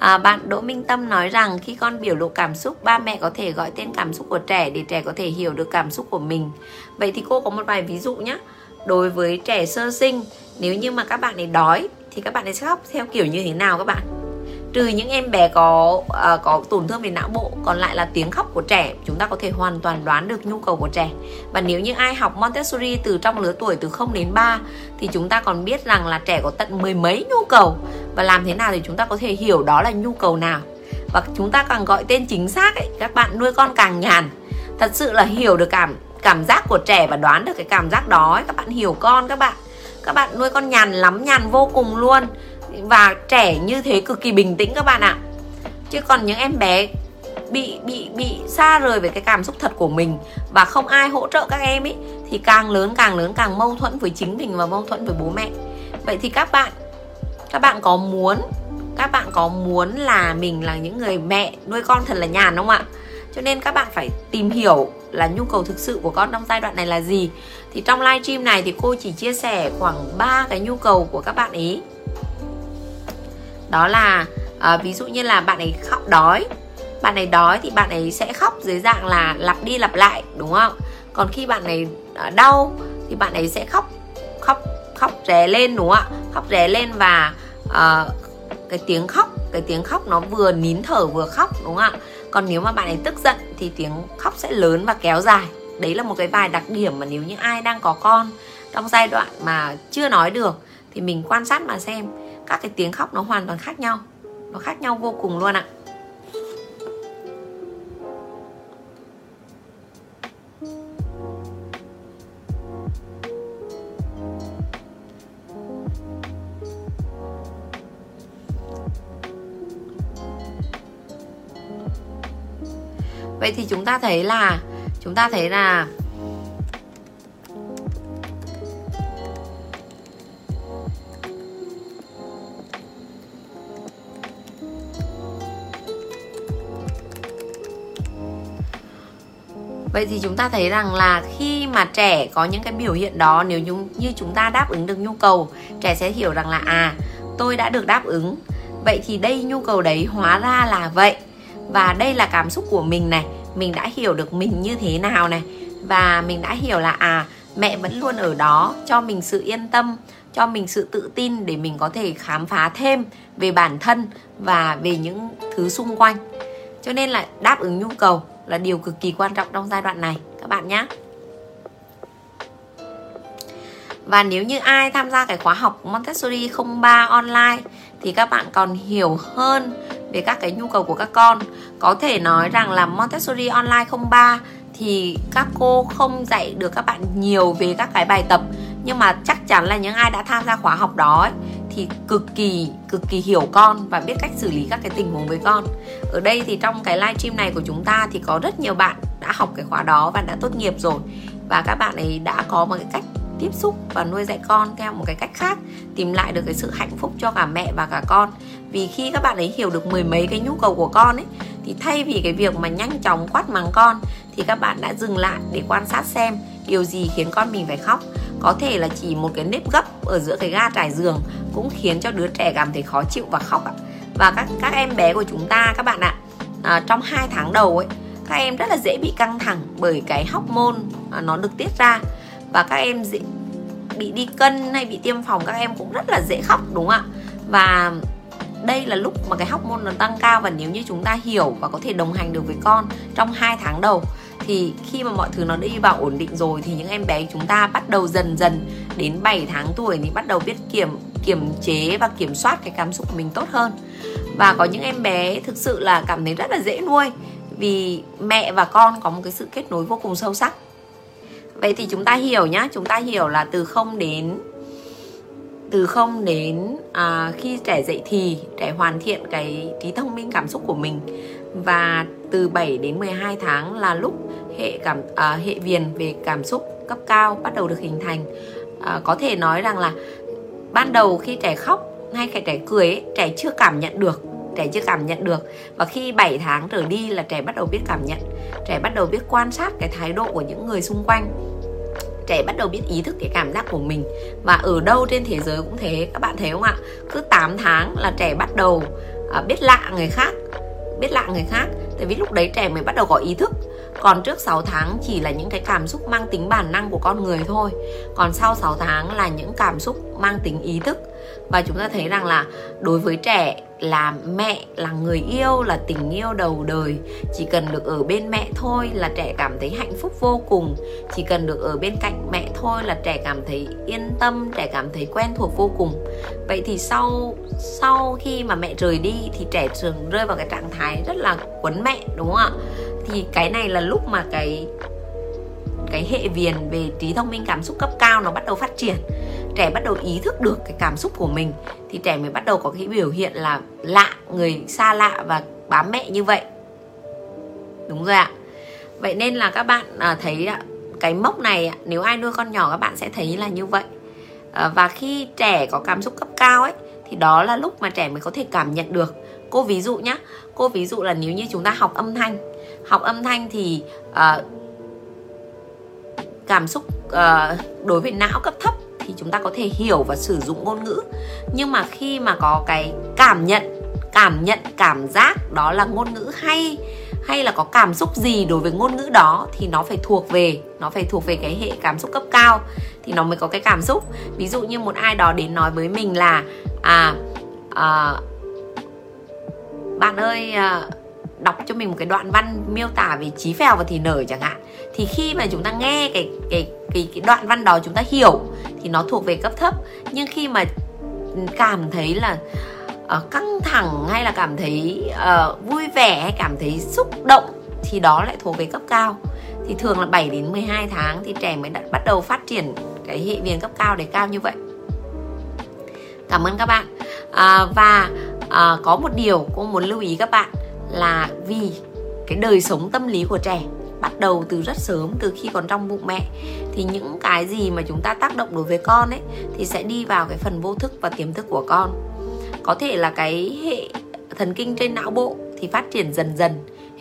À, bạn Đỗ Minh Tâm nói rằng khi con biểu lộ cảm xúc, ba mẹ có thể gọi tên cảm xúc của trẻ để trẻ có thể hiểu được cảm xúc của mình. Vậy thì cô có một vài ví dụ nhé. Đối với trẻ sơ sinh, nếu như mà các bạn ấy đói thì các bạn ấy sẽ khóc theo kiểu như thế nào các bạn? Trừ những em bé có uh, có tổn thương về não bộ còn lại là tiếng khóc của trẻ chúng ta có thể hoàn toàn đoán được nhu cầu của trẻ. Và nếu như ai học Montessori từ trong lứa tuổi từ 0 đến 3 thì chúng ta còn biết rằng là trẻ có tận mười mấy nhu cầu. Và làm thế nào thì chúng ta có thể hiểu đó là nhu cầu nào. Và chúng ta càng gọi tên chính xác ấy các bạn nuôi con càng nhàn. Thật sự là hiểu được cảm cảm giác của trẻ và đoán được cái cảm giác đó ấy. các bạn hiểu con các bạn. Các bạn nuôi con nhàn lắm nhàn vô cùng luôn và trẻ như thế cực kỳ bình tĩnh các bạn ạ. Chứ còn những em bé bị bị bị xa rời về cái cảm xúc thật của mình và không ai hỗ trợ các em ấy thì càng lớn càng lớn, càng mâu thuẫn với chính mình và mâu thuẫn với bố mẹ. Vậy thì các bạn các bạn có muốn, các bạn có muốn là mình là những người mẹ nuôi con thật là nhàn không ạ? Cho nên các bạn phải tìm hiểu là nhu cầu thực sự của con trong giai đoạn này là gì. Thì trong livestream này thì cô chỉ chia sẻ khoảng 3 cái nhu cầu của các bạn ấy đó là à, ví dụ như là bạn ấy khóc đói. Bạn ấy đói thì bạn ấy sẽ khóc dưới dạng là lặp đi lặp lại đúng không? Còn khi bạn ấy ờ, đau thì bạn ấy sẽ khóc khóc khóc ré lên đúng không ạ? Khóc ré lên và uh, cái tiếng khóc cái tiếng khóc nó vừa nín thở vừa khóc đúng không ạ? Còn nếu mà bạn ấy tức giận thì tiếng khóc sẽ lớn và kéo dài. Đấy là một cái vài đặc điểm mà nếu như ai đang có con trong giai đoạn mà chưa nói được thì mình quan sát mà xem các cái tiếng khóc nó hoàn toàn khác nhau. Nó khác nhau vô cùng luôn ạ. Vậy thì chúng ta thấy là, chúng ta thấy là Vậy thì chúng ta thấy rằng là khi mà trẻ có những cái biểu hiện đó nếu như, như chúng ta đáp ứng được nhu cầu, trẻ sẽ hiểu rằng là à, tôi đã được đáp ứng. Vậy thì đây nhu cầu đấy hóa ra là vậy. Và đây là cảm xúc của mình này, mình đã hiểu được mình như thế nào này và mình đã hiểu là à, mẹ vẫn luôn ở đó cho mình sự yên tâm, cho mình sự tự tin để mình có thể khám phá thêm về bản thân và về những thứ xung quanh. Cho nên là đáp ứng nhu cầu là điều cực kỳ quan trọng trong giai đoạn này các bạn nhé và nếu như ai tham gia cái khóa học Montessori 03 online thì các bạn còn hiểu hơn về các cái nhu cầu của các con. Có thể nói rằng là Montessori online 03 thì các cô không dạy được các bạn nhiều về các cái bài tập nhưng mà chắc chắn là những ai đã tham gia khóa học đó ấy, thì cực kỳ cực kỳ hiểu con và biết cách xử lý các cái tình huống với con. Ở đây thì trong cái livestream này của chúng ta thì có rất nhiều bạn đã học cái khóa đó và đã tốt nghiệp rồi. Và các bạn ấy đã có một cái cách tiếp xúc và nuôi dạy con theo một cái cách khác, tìm lại được cái sự hạnh phúc cho cả mẹ và cả con. Vì khi các bạn ấy hiểu được mười mấy cái nhu cầu của con ấy, thì thay vì cái việc mà nhanh chóng quát mắng con, thì các bạn đã dừng lại để quan sát xem điều gì khiến con mình phải khóc có thể là chỉ một cái nếp gấp ở giữa cái ga trải giường cũng khiến cho đứa trẻ cảm thấy khó chịu và khóc ạ. Và các các em bé của chúng ta các bạn ạ à, trong hai tháng đầu ấy các em rất là dễ bị căng thẳng bởi cái hormone à, nó được tiết ra. Và các em dễ bị đi cân hay bị tiêm phòng các em cũng rất là dễ khóc đúng không ạ? Và đây là lúc mà cái hormone nó tăng cao và nếu như chúng ta hiểu và có thể đồng hành được với con trong 2 tháng đầu thì khi mà mọi thứ nó đi vào ổn định rồi thì những em bé chúng ta bắt đầu dần dần đến 7 tháng tuổi thì bắt đầu biết kiểm kiểm chế và kiểm soát cái cảm xúc của mình tốt hơn. Và có những em bé thực sự là cảm thấy rất là dễ nuôi vì mẹ và con có một cái sự kết nối vô cùng sâu sắc. Vậy thì chúng ta hiểu nhá chúng ta hiểu là từ không đến từ không đến à, khi trẻ dậy thì trẻ hoàn thiện cái trí thông minh cảm xúc của mình. Và từ 7 đến 12 tháng là lúc hệ cảm à, hệ viền về cảm xúc cấp cao bắt đầu được hình thành. À, có thể nói rằng là ban đầu khi trẻ khóc hay khi trẻ cười ấy, trẻ chưa cảm nhận được trẻ chưa cảm nhận được. Và khi 7 tháng trở đi là trẻ bắt đầu biết cảm nhận trẻ bắt đầu biết quan sát cái thái độ của những người xung quanh. Trẻ bắt đầu biết ý thức cái cảm giác của mình. Và ở đâu trên thế giới cũng thế các bạn thấy không ạ? Cứ 8 tháng là trẻ bắt đầu à, biết lạ người khác biết lạ người khác. Tại vì lúc đấy trẻ mới bắt đầu có ý thức còn trước 6 tháng chỉ là những cái cảm xúc mang tính bản năng của con người thôi. Còn sau 6 tháng là những cảm xúc mang tính ý thức. Và chúng ta thấy rằng là đối với trẻ là mẹ là người yêu, là tình yêu đầu đời, chỉ cần được ở bên mẹ thôi là trẻ cảm thấy hạnh phúc vô cùng. Chỉ cần được ở bên cạnh mẹ thôi là trẻ cảm thấy yên tâm, trẻ cảm thấy quen thuộc vô cùng. Vậy thì sau sau khi mà mẹ rời đi thì trẻ thường rơi vào cái trạng thái rất là quấn mẹ, đúng không ạ? Thì cái này là lúc mà cái cái hệ viền về trí thông minh cảm xúc cấp cao nó bắt đầu phát triển. Trẻ bắt đầu ý thức được cái cảm xúc của mình, thì trẻ mới bắt đầu có cái biểu hiện là lạ, người xa lạ và bám mẹ như vậy. Đúng rồi ạ. Vậy nên là các bạn à, thấy cái mốc này nếu ai nuôi con nhỏ các bạn sẽ thấy là như vậy. À, và khi trẻ có cảm xúc cấp cao ấy, thì đó là lúc mà trẻ mới có thể cảm nhận được. Cô ví dụ nhé cô ví dụ là nếu như chúng ta học âm thanh học âm thanh thì uh, cảm xúc uh, đối với não cấp thấp thì chúng ta có thể hiểu và sử dụng ngôn ngữ. Nhưng mà khi mà có cái cảm nhận cảm nhận cảm giác đó là ngôn ngữ hay hay là có cảm xúc gì đối với ngôn ngữ đó thì nó phải thuộc về nó phải thuộc về cái hệ cảm xúc cấp cao thì nó mới có cái cảm xúc. Ví dụ như một ai đó đến nói với mình là à, à bạn ơi à, đọc cho mình một cái đoạn văn miêu tả về trí phèo và thì nở chẳng hạn thì khi mà chúng ta nghe cái cái cái cái đoạn văn đó chúng ta hiểu thì nó thuộc về cấp thấp. Nhưng khi mà cảm thấy là uh, căng thẳng hay là cảm thấy uh, vui vẻ hay cảm thấy xúc động thì đó lại thuộc về cấp cao. Thì thường là 7 đến 12 tháng thì trẻ mới đã bắt đầu phát triển cái hệ viền cấp cao để cao như vậy. Cảm ơn các bạn. À, và à, có một điều cô muốn lưu ý các bạn là vì cái đời sống tâm lý của trẻ bắt đầu từ rất sớm từ khi còn trong bụng mẹ. Thì những cái gì mà chúng ta tác động đối với con ấy thì sẽ đi vào cái phần vô thức và tiềm thức của con. Có thể là cái hệ thần kinh trên não bộ thì phát triển dần dần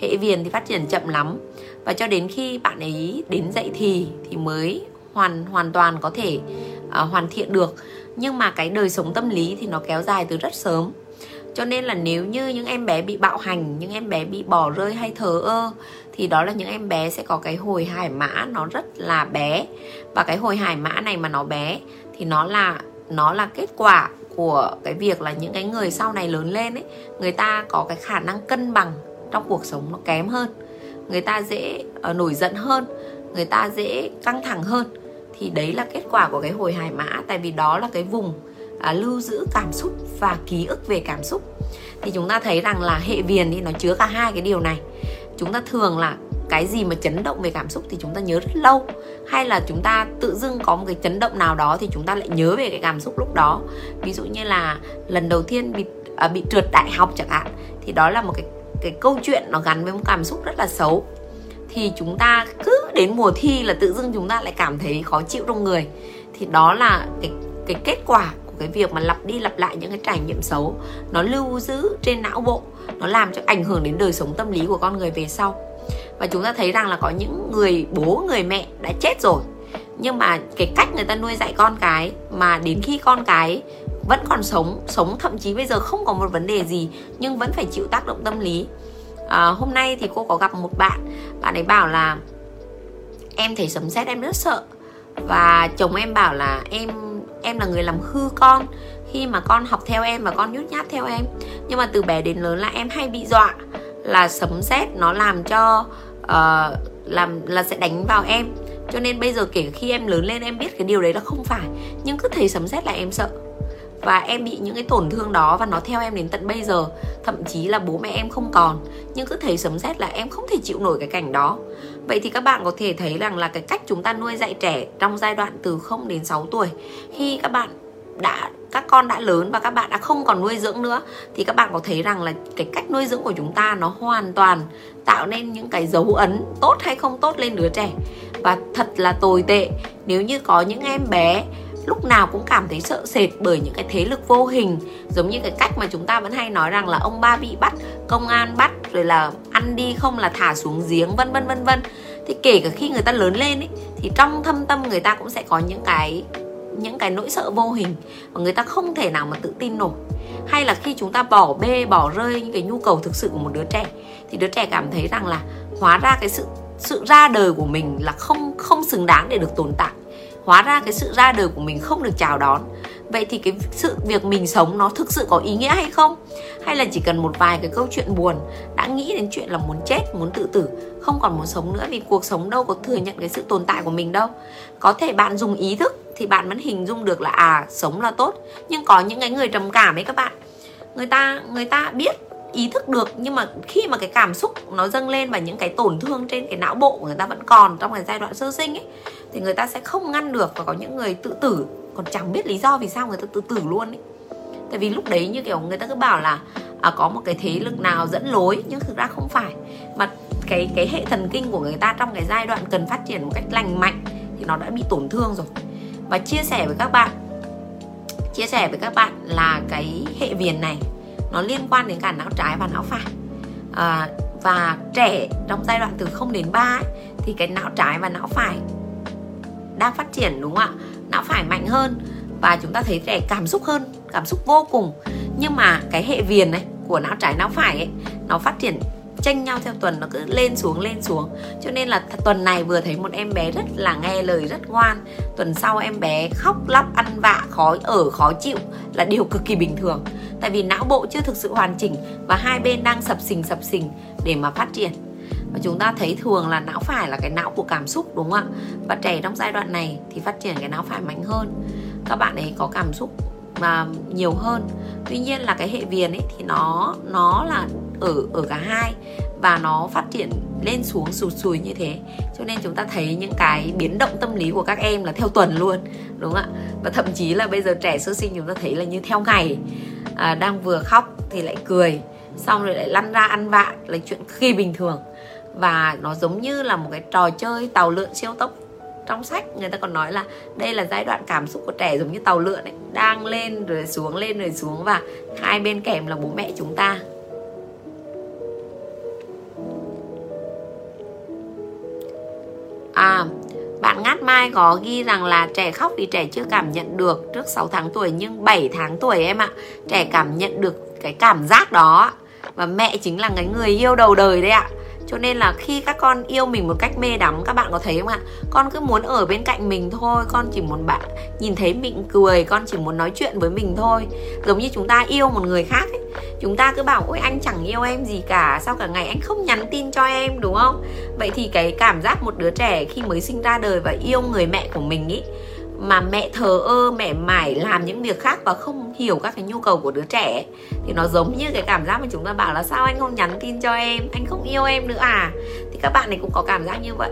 hệ viền thì phát triển chậm lắm. Và cho đến khi bạn ấy đến dậy thì thì mới hoàn hoàn toàn có thể uh, hoàn thiện được. Nhưng mà cái đời sống tâm lý thì nó kéo dài từ rất sớm cho nên là nếu như những em bé bị bạo hành những em bé bị bỏ rơi hay thờ ơ thì đó là những em bé sẽ có cái hồi hải mã nó rất là bé. Và cái hồi hải mã này mà nó bé thì nó là nó là kết quả của cái việc là những cái người sau này lớn lên ấy người ta có cái khả năng cân bằng trong cuộc sống nó kém hơn. Người ta dễ uh, nổi giận hơn người ta dễ căng thẳng hơn. Thì đấy là kết quả của cái hồi hải mã. Tại vì đó là cái vùng à, lưu giữ cảm xúc và ký ức về cảm xúc. Thì chúng ta thấy rằng là hệ viền thì nó chứa cả hai cái điều này. Chúng ta thường là cái gì mà chấn động về cảm xúc thì chúng ta nhớ rất lâu. Hay là chúng ta tự dưng có một cái chấn động nào đó thì chúng ta lại nhớ về cái cảm xúc lúc đó. Ví dụ như là lần đầu tiên bị à, bị trượt đại học chẳng hạn thì đó là một cái cái câu chuyện nó gắn với một cảm xúc rất là xấu. Thì chúng ta cứ đến mùa thi là tự dưng chúng ta lại cảm thấy khó chịu trong người. Thì đó là cái cái kết quả cái việc mà lặp đi lặp lại những cái trải nghiệm xấu nó lưu giữ trên não bộ nó làm cho ảnh hưởng đến đời sống tâm lý của con người về sau. Và chúng ta thấy rằng là có những người bố người mẹ đã chết rồi nhưng mà cái cách người ta nuôi dạy con cái mà đến khi con cái vẫn còn sống sống thậm chí bây giờ không có một vấn đề gì nhưng vẫn phải chịu tác động tâm lý. À, hôm nay thì cô có gặp một bạn bạn ấy bảo là em thấy sấm sét em rất sợ. Và chồng em bảo là em em là người làm hư con. Khi mà con học theo em và con nhút nhát theo em. Nhưng mà từ bé đến lớn là em hay bị dọa là sấm sét nó làm cho uh, làm là sẽ đánh vào em. Cho nên bây giờ kể khi em lớn lên em biết cái điều đấy là không phải. Nhưng cứ thấy sấm sét là em sợ và em bị những cái tổn thương đó và nó theo em đến tận bây giờ. Thậm chí là bố mẹ em không còn. Nhưng cứ thấy sấm sét là em không thể chịu nổi cái cảnh đó. Vậy thì các bạn có thể thấy rằng là cái cách chúng ta nuôi dạy trẻ trong giai đoạn từ 0 đến 6 tuổi, khi các bạn đã, các con đã lớn và các bạn đã không còn nuôi dưỡng nữa, thì các bạn có thấy rằng là cái cách nuôi dưỡng của chúng ta nó hoàn toàn tạo nên những cái dấu ấn tốt hay không tốt lên đứa trẻ. Và thật là tồi tệ. Nếu như có những em bé lúc nào cũng cảm thấy sợ sệt bởi những cái thế lực vô hình. Giống như cái cách mà chúng ta vẫn hay nói rằng là ông ba bị bắt công an bắt rồi là ăn đi không là thả xuống giếng vân vân vân vân. Thì kể cả khi người ta lớn lên ấy, thì trong thâm tâm người ta cũng sẽ có những cái những cái nỗi sợ vô hình và người ta không thể nào mà tự tin nổi. Hay là khi chúng ta bỏ bê bỏ rơi những cái nhu cầu thực sự của một đứa trẻ thì đứa trẻ cảm thấy rằng là hóa ra cái sự sự ra đời của mình là không không xứng đáng để được tồn tại hóa ra cái sự ra đời của mình không được chào đón. Vậy thì cái sự việc mình sống nó thực sự có ý nghĩa hay không? Hay là chỉ cần một vài cái câu chuyện buồn, đã nghĩ đến chuyện là muốn chết, muốn tự tử, không còn muốn sống nữa vì cuộc sống đâu có thừa nhận cái sự tồn tại của mình đâu. Có thể bạn dùng ý thức thì bạn vẫn hình dung được là à sống là tốt, nhưng có những cái người trầm cảm ấy các bạn. Người ta người ta biết ý thức được nhưng mà khi mà cái cảm xúc nó dâng lên và những cái tổn thương trên cái não bộ của người ta vẫn còn trong cái giai đoạn sơ sinh ấy thì người ta sẽ không ngăn được và có những người tự tử. Còn chẳng biết lý do vì sao người ta tự tử luôn ấy. Tại vì lúc đấy như kiểu người ta cứ bảo là à, có một cái thế lực nào dẫn lối nhưng thực ra không phải. Mà cái cái hệ thần kinh của người ta trong cái giai đoạn cần phát triển một cách lành mạnh thì nó đã bị tổn thương rồi. Và chia sẻ với các bạn chia sẻ với các bạn là cái hệ viền này nó liên quan đến cả não trái và não phải. À, và trẻ trong giai đoạn từ 0 đến 3 ấy, thì cái não trái và não phải đang phát triển đúng không ạ? Não phải mạnh hơn và chúng ta thấy trẻ cảm xúc hơn cảm xúc vô cùng. Nhưng mà cái hệ viền này của não trái não phải ấy nó phát triển tranh nhau theo tuần nó cứ lên xuống lên xuống. Cho nên là tuần này vừa thấy một em bé rất là nghe lời rất ngoan. Tuần sau em bé khóc lóc ăn vạ khó ở khó chịu là điều cực kỳ bình thường tại vì não bộ chưa thực sự hoàn chỉnh và hai bên đang sập sình sập sình để mà phát triển. Và chúng ta thấy thường là não phải là cái não của cảm xúc, đúng không ạ? Và trẻ trong giai đoạn này thì phát triển cái não phải mạnh hơn. Các bạn ấy có cảm xúc mà nhiều hơn. Tuy nhiên là cái hệ viền ấy thì nó nó là ở ở cả hai và nó phát triển lên xuống sụt sùi như thế. Cho nên chúng ta thấy những cái biến động tâm lý của các em là theo tuần luôn đúng không ạ? Và thậm chí là bây giờ trẻ sơ sinh chúng ta thấy là như theo ngày. À, đang vừa khóc thì lại cười xong rồi lại lăn ra ăn vạ là chuyện khi bình thường. Và nó giống như là một cái trò chơi tàu lượn siêu tốc. Trong sách người ta còn nói là đây là giai đoạn cảm xúc của trẻ giống như tàu lượn ấy đang lên rồi xuống lên rồi xuống và hai bên kèm là bố mẹ chúng ta. À bạn Ngát Mai có ghi rằng là trẻ khóc vì trẻ chưa cảm nhận được trước 6 tháng tuổi, nhưng 7 tháng tuổi em ạ. Trẻ cảm nhận được cái cảm giác đó và mẹ chính là cái người yêu đầu đời đấy ạ cho nên là khi các con yêu mình một cách mê đắm, các bạn có thấy không ạ? Con cứ muốn ở bên cạnh mình thôi, con chỉ muốn bạn nhìn thấy mình cười, con chỉ muốn nói chuyện với mình thôi. Giống như chúng ta yêu một người khác ấy, chúng ta cứ bảo, ôi, anh chẳng yêu em gì cả, sao cả ngày anh không nhắn tin cho em đúng không? Vậy thì cái cảm giác một đứa trẻ khi mới sinh ra đời và yêu người mẹ của mình ý mà mẹ thờ ơ mẹ mải làm những việc khác và không hiểu các cái nhu cầu của đứa trẻ thì nó giống như cái cảm giác mà chúng ta bảo là sao anh không nhắn tin cho em? Anh không yêu em nữa à? Thì các bạn này cũng có cảm giác như vậy.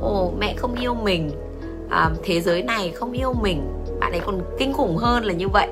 Ồ mẹ không yêu mình. À, thế giới này không yêu mình. Bạn ấy còn kinh khủng hơn là như vậy.